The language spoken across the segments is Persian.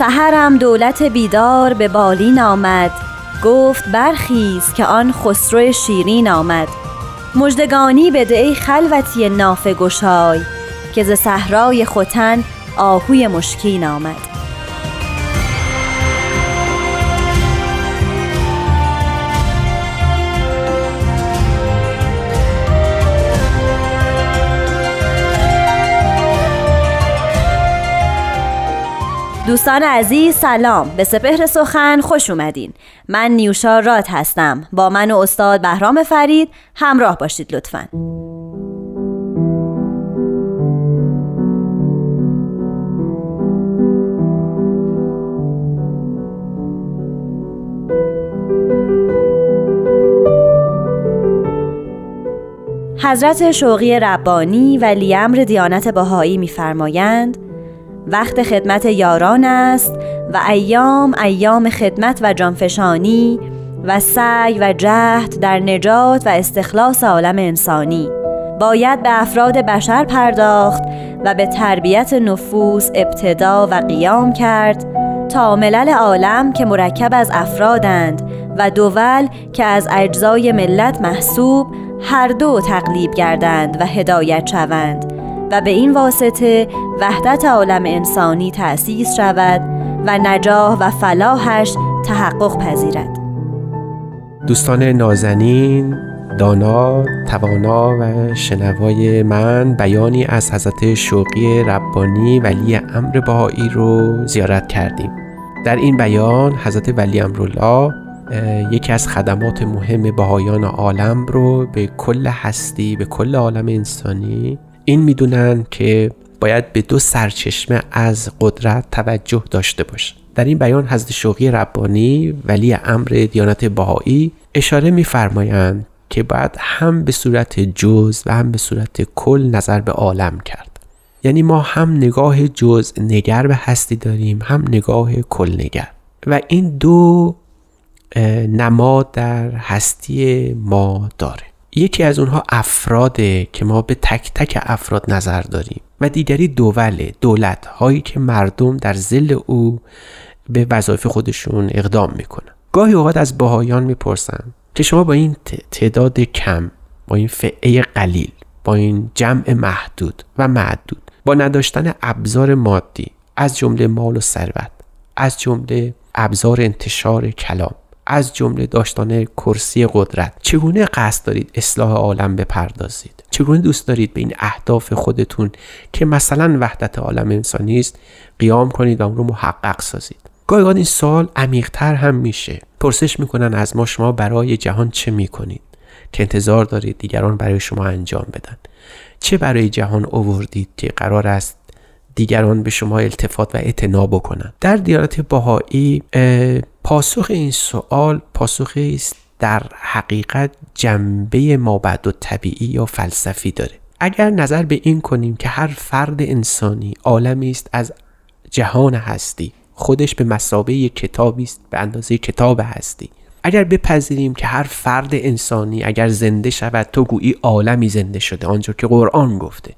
سحرم دولت بیدار به بالین آمد. گفت برخیز که آن خسرو شیرین آمد. مژدگانی بده ای خلوتی نافه گشای که ز صحرای ختن آهوی مشکین آمد. دوستان عزیز سلام. به سپهر سخن خوش اومدین. من نیوشا رات هستم. با من و استاد بهرام فرید همراه باشید لطفا. حضرت شوقی ربانی ولی امر دیانت بهایی میفرمایند وقت خدمت یاران است و ایام ایام خدمت و جانفشانی و سعی و جهد در نجات و استخلاص عالم انسانی. باید به افراد بشر پرداخت و به تربیت نفوس ابتدا و قیام کرد تا ملل عالم که مرکب از افرادند و دول که از اجزای ملت محسوب هر دو تقلیب گردند و هدایت شوند. و به این واسطه وحدت عالم انسانی تأسیس شود و نجاح و فلاحش تحقق پذیرد. دوستان نازنین دانا، توانا و شنوای من بیانی از حضرت شوقی ربانی ولی امر بهایی رو زیارت کردیم. در این بیان حضرت ولی امرالله یکی از خدمات مهم بهایان عالم رو به کل هستی به کل عالم انسانی این می‌دونن که باید به دو سرچشمه از قدرت توجه داشته باشه. در این بیان حضرت شوقی ربانی ولی امر دیانت بهایی اشاره میفرمایند که باید هم به صورت جز و هم به صورت کل نظر به عالم کرد. یعنی ما هم نگاه جز نگر به هستی داریم هم نگاه کل نگر. و این دو نماد در هستی ما داره. یکی از اونها افراده که ما به تک تک افراد نظر داریم و دیگری دوله دولت هایی که مردم در زل او به وظایف خودشون اقدام می‌کنن. گاهی اوقات از باهایان می‌پرسن که شما با این تعداد کم با این فعه قلیل با این جمع محدود و معدود با نداشتن ابزار مادی از جمله مال و ثروت از جمله ابزار انتشار کلام از جمله داشتن کرسی قدرت. چگونه قصد دارید اصلاح عالم بپردازید؟ چگونه دوست دارید به این اهداف خودتون که مثلا وحدت عالم انسانی است قیام کنید و اون رو محقق سازید؟ گاهی این سال عمیقتر هم میشه. پرسش می‌کنن از ما شما برای جهان چه می‌کنید؟ که انتظار دارید دیگران برای شما انجام بدن. چه برای جهان اووردید که قرار است دیگران به شما التفات و اعتنا بکنند در دیانت باهایی پاسخ این سوال پاسخی است در حقیقت جنبه مابعد و طبیعی یا فلسفی داره. اگر نظر به این کنیم که هر فرد انسانی عالمی است از جهان هستی خودش به مسابه کتابی است به اندازه کتاب هستی. اگر بپذیریم که هر فرد انسانی اگر زنده شود تو گویی عالمی زنده شده آنجا که قرآن گفته.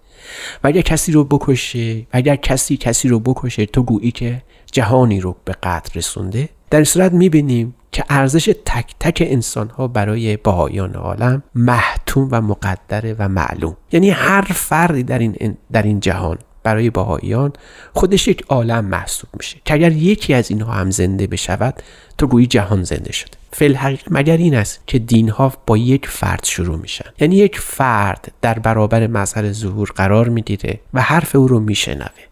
و اگر کسی رو بکشه و اگر کسی کسی رو بکشه تو گویی که جهانی رو به قتل رسونده. در این صورت می‌بینیم که ارزش تک تک انسان ها برای بهایان عالم محتوم و مقدره و معلوم. یعنی هر فردی در این, در این جهان برای بهاییان خودش یک عالم محسوب میشه که اگر یکی از اینها هم زنده بشود تو گویی جهان زنده شده. فل حقیقت مگر این است که دین ها با یک فرد شروع میشن؟ یعنی یک فرد در برابر مظهر ظهور قرار می‌گیره و حرف او رو میشنوه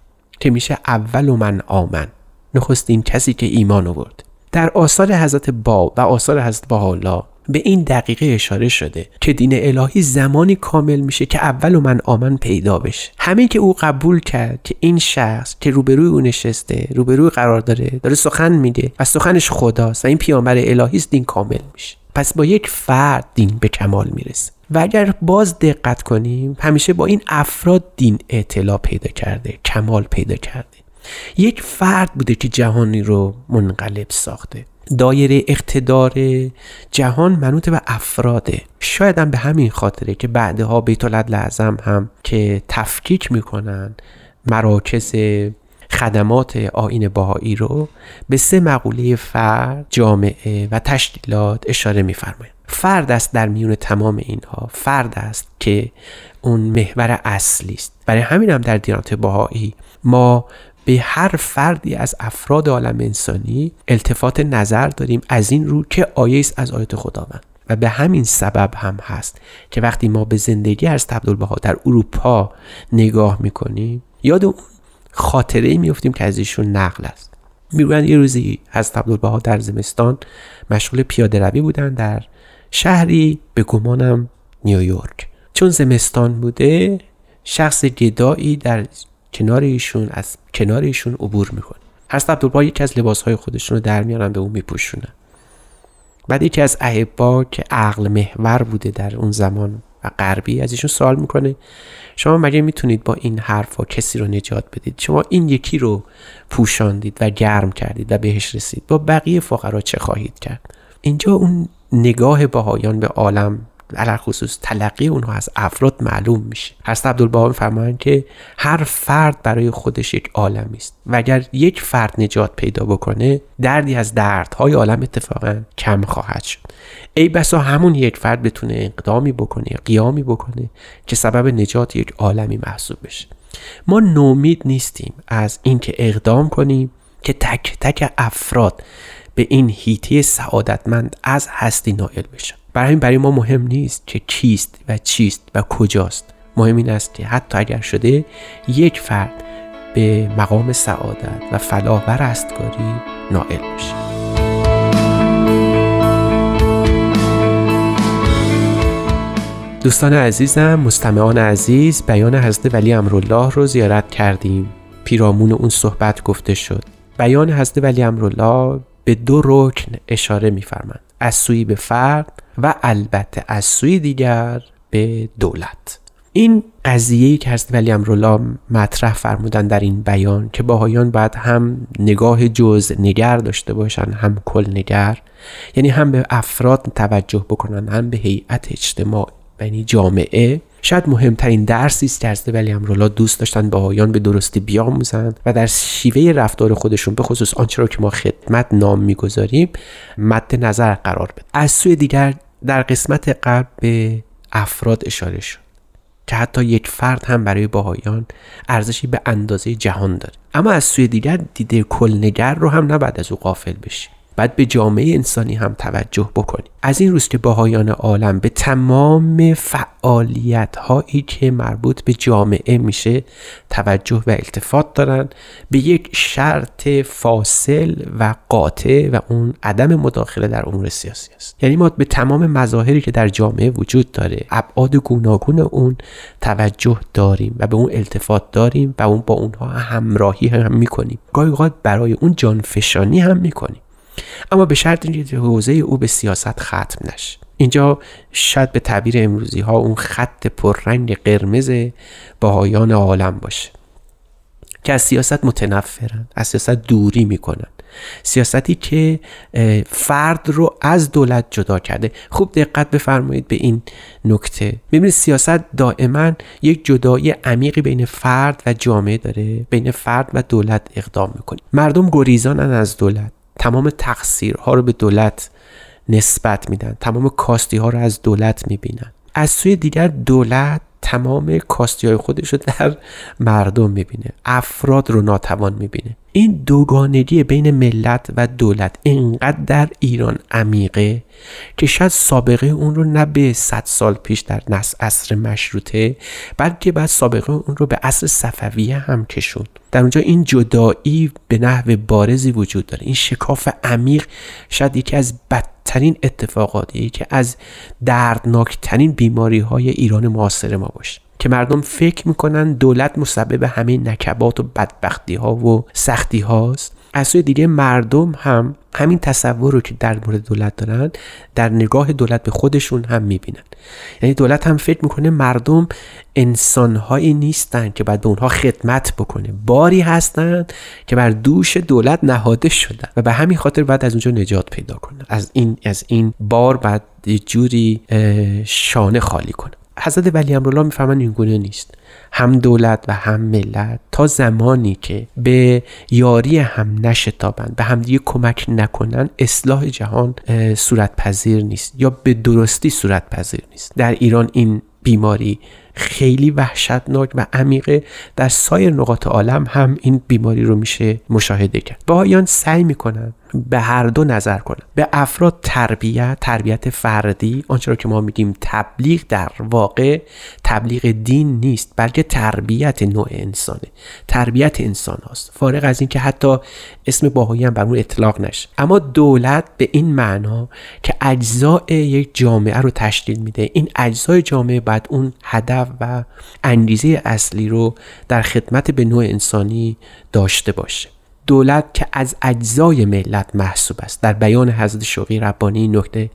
که میشه اول و من آمن نخستین کسی که ایمان آورد. در آثار حضرت با و آثار حضرت حالا به این دقیقه اشاره شده که دین الهی زمانی کامل میشه که اول و من آمن پیدا بشه. همین که او قبول کرد که این شخص که روبروی او نشسته روبروی قرار داره داره سخن میده و سخنش خداست و این پیامبر الهی است دین کامل میشه. پس با یک فرد دین به کمال می‌رسه. و اگر باز دقت کنیم همیشه با این افراد دین اطلاع پیدا کرده کمال پیدا کرده. یک فرد بوده که جهانی رو منقلب ساخته. دایره اقتدار جهان منوط به افراده. شاید هم به همین خاطره که بعدها بیت لازم هم که تفکیک می‌کنن مراکز خدمات آین باهایی رو به سه مقوله فرد، جامعه و تشکیلات اشاره میفرمایند. فرد است در میون تمام اینها. فرد است که اون محور اصلی است. برای همین هم در دیانت باهایی ما به هر فردی از افراد عالم انسانی التفات نظر داریم از این رو که آیه است از آیات خداوند. و به همین سبب هم هست که وقتی ما به زندگی از عبدالبها در اروپا نگاه می‌کنیم یاد اون خاطره میفتیم که از ایشون نقل است. می‌گویند یه روزی از عبدالبها در زمستان مشغول پیاده روی بودن در شهری به گمانم نیویورک. چون زمستان بوده شخص گدایی در کنار ایشون از کنار ایشون عبور می‌کنه. هست عبدالبها یکی از لباسهای خودشون رو در میارن به اون میپوشونن. بعد یکی از احبا که عقل محور بوده در اون زمان و غربی از ایشون سوال می‌کنه شما مگه می‌تونید با این حرفا کسی رو نجات بدید؟ شما این یکی رو پوشاندید و گرم کردید و بهش رسید. با بقیه فقرا چه خواهید کرد؟ اینجا اون نگاه باهایان به عالم علر خصوص تلقی اونها از افراد معلوم میشه. حضرت عبدالبها میفرمایند که هر فرد برای خودش یک عالمی است و اگر یک فرد نجات پیدا بکنه دردی از دردهای عالم اتفاقا کم خواهد شد. ای بسا همون یک فرد بتونه اقدامی بکنه قیامی بکنه که سبب نجات یک عالمی محسوب بشه. ما نومید نیستیم از اینکه اقدام کنیم که تک تک افراد به این هیته سعادتمند از هستی نائل بشن. برای برای ما مهم نیست که کیست و چیست و کجاست. مهم این است که حتی اگر شده یک فرد به مقام سعادت و فلاح و رستگاری نائل بشه. دوستان عزیزم مستمعان عزیز بیان حضرت ولی امرالله رو زیارت کردیم. پیرامون اون صحبت گفته شد. بیان حضرت ولی امرالله به دو رکن اشاره میفرمند از سوی به فرد و البته از سوی دیگر به دولت. این قضیه که هست ولی امرولا مطرح فرمودن در این بیان که باهایان باید هم نگاه جز نگر داشته باشن هم کل نگر یعنی هم به افراد توجه بکنن هم به هیئت اجتماع یعنی جامعه. شاید مهمترین درسی است که حضرت ولی امرولا دوست داشتن باهایان به درستی بیاموزند و در شیوه رفتار خودشون به خصوص آنچه را که ما خدمت نام می‌گذاریم مد نظر قرار بده از سوی دیگر در قسمت قبل به افراد اشاره شد که حتی یک فرد هم برای باهایان ارزشی به اندازه جهان داره. اما از سوی دیگر دیده کلنگر رو هم نباید از او قافل بشیم. باید به جامعه انسانی هم توجه بکنیم از این روز که باهایان عالم به تمام فعالیت هایی که مربوط به جامعه میشه توجه و التفات دارن به یک شرط فاصل و قاطع و اون عدم مداخله در امور سیاسی است. یعنی ما به تمام مظاهری که در جامعه وجود داره ابعاد گوناگون اون توجه داریم و به اون التفات داریم و اون با اونها همراهی هم می‌کنیم. گاهی اوقات برای اون جانفشانی هم می‌کنیم. اما به شرط اینکه حوزه او به سیاست ختم نشه اینجا شاید به تعبیر امروزی ها اون خط پررنگ قرمز باهایان عالم باشه که از سیاست متنفرن از سیاست دوری می‌کنن سیاستی که فرد رو از دولت جدا کرده. خوب دقت بفرمایید به این نکته. ببینید سیاست دائما یک جدایی عمیقی بین فرد و جامعه داره بین فرد و دولت اقدام می‌کنه. مردم گریزانن از دولت. تمام تقصیرها رو به دولت نسبت میدن. تمام کاستی ها رو از دولت می‌بینن. از سوی دیگر دولت تمام کاستی های خودش رو در مردم می‌بینه. افراد رو ناتوان می‌بینه. این دوگانگی بین ملت و دولت اینقدر در ایران عمیقه که شاید سابقه اون رو نه به صد سال پیش در نس عصر مشروطه بلکه بعد سابقه اون رو به عصر صفویه هم کشون در اونجا این جدایی به نحو بارزی وجود داره. این شکاف عمیق شاید یکی از بدترین اتفاقاتی که از دردناکترین بیماری های ایران معاصر ما باشه. که مردم فکر می‌کنن دولت مسبب همه نکبات و بدبختی ها و سختی هاست از سوی دیگه مردم هم همین تصور رو که در مورد دولت دارن در نگاه دولت به خودشون هم می‌بینن. یعنی دولت هم فکر می‌کنه مردم انسانهایی نیستن که باید به اونها خدمت بکنه. باری هستن که بر دوش دولت نهاده شدن و به همین خاطر باید از اونجا نجات پیدا کنه از این از این بار باید جوری شانه خالی کنه حضرت ولی امرالله می‌فهمن این گونه نیست. هم دولت و هم ملت تا زمانی که به یاری هم نشتابند به همدیگه کمک نکنن اصلاح جهان صورت پذیر نیست یا به درستی صورت پذیر نیست. در ایران این بیماری خیلی وحشتناک و عمیقه. در سایر نقاط عالم هم این بیماری رو میشه مشاهده کرد. بهایان سعی می‌کنن به هر دو نظر کنن به افراد تربیت تربیت فردی آنچه را که ما میگیم تبلیغ در واقع تبلیغ دین نیست بلکه تربیت نوع انسانه. تربیت انسان هاست. فارغ از اینکه حتی اسم باهایی هم بر اون اطلاق نشه. اما دولت به این معنا که اجزای یک جامعه رو تشکیل میده. این اجزای جامعه باید اون هدف و انگیزه اصلی رو در خدمت به نوع انسانی داشته باشه. دولت که از اجزای ملت محسوب است. در بیان حضرت شوقی ربانی نکته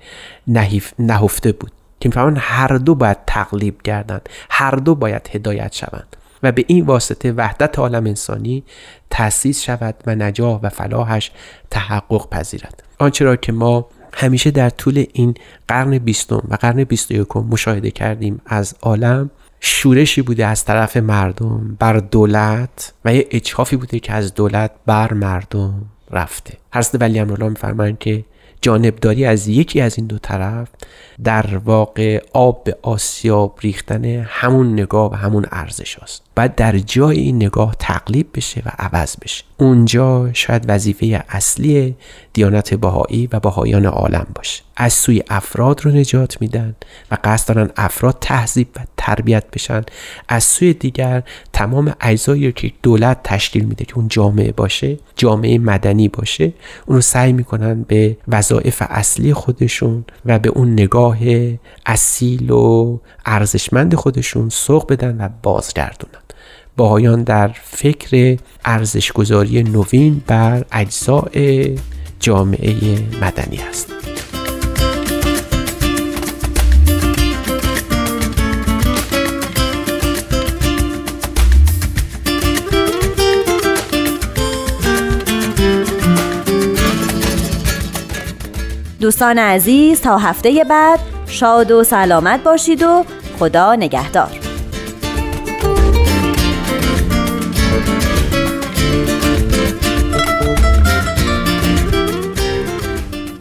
نهفته بود که می‌فهمن هر دو باید تقلیب گردند هر دو باید هدایت شوند و به این واسطه وحدت عالم انسانی تأسیس شود و نجاح و فلاحش تحقق پذیرد. آنچه را که ما همیشه در طول این قرن بیستم و قرن بیست و مشاهده کردیم از عالم شورشی بوده از طرف مردم بر دولت و یه اچافی بوده که از دولت بر مردم رفته. حضرت ولی امرالله میفرمایند که جانبداری از یکی از این دو طرف در واقع آب به آسیاب ریختن همون نگاه و همون ارزش است باید در جای این نگاه تقلیب بشه و عوض بشه. اونجا شاید وظیفه اصلی دیانت بهایی و بهایان عالم باشه. از سوی افراد رو نجات میدن و قصد دارن افراد تهذیب و تربیت بشن. از سوی دیگر تمام اجزایی که دولت تشکیل میده که اون جامعه باشه جامعه مدنی باشه اون رو سعی می‌کنن به وظایف اصلی خودشون و به اون نگاه اصیل و ارزشمند خودشون سوق بدن و بازگردونن. باهایان در فکر ارزشگذاری نوین بر اجزاء جامعه مدنی است دوستان عزیز تا هفته بعد شاد و سلامت باشید و خدا نگهدار.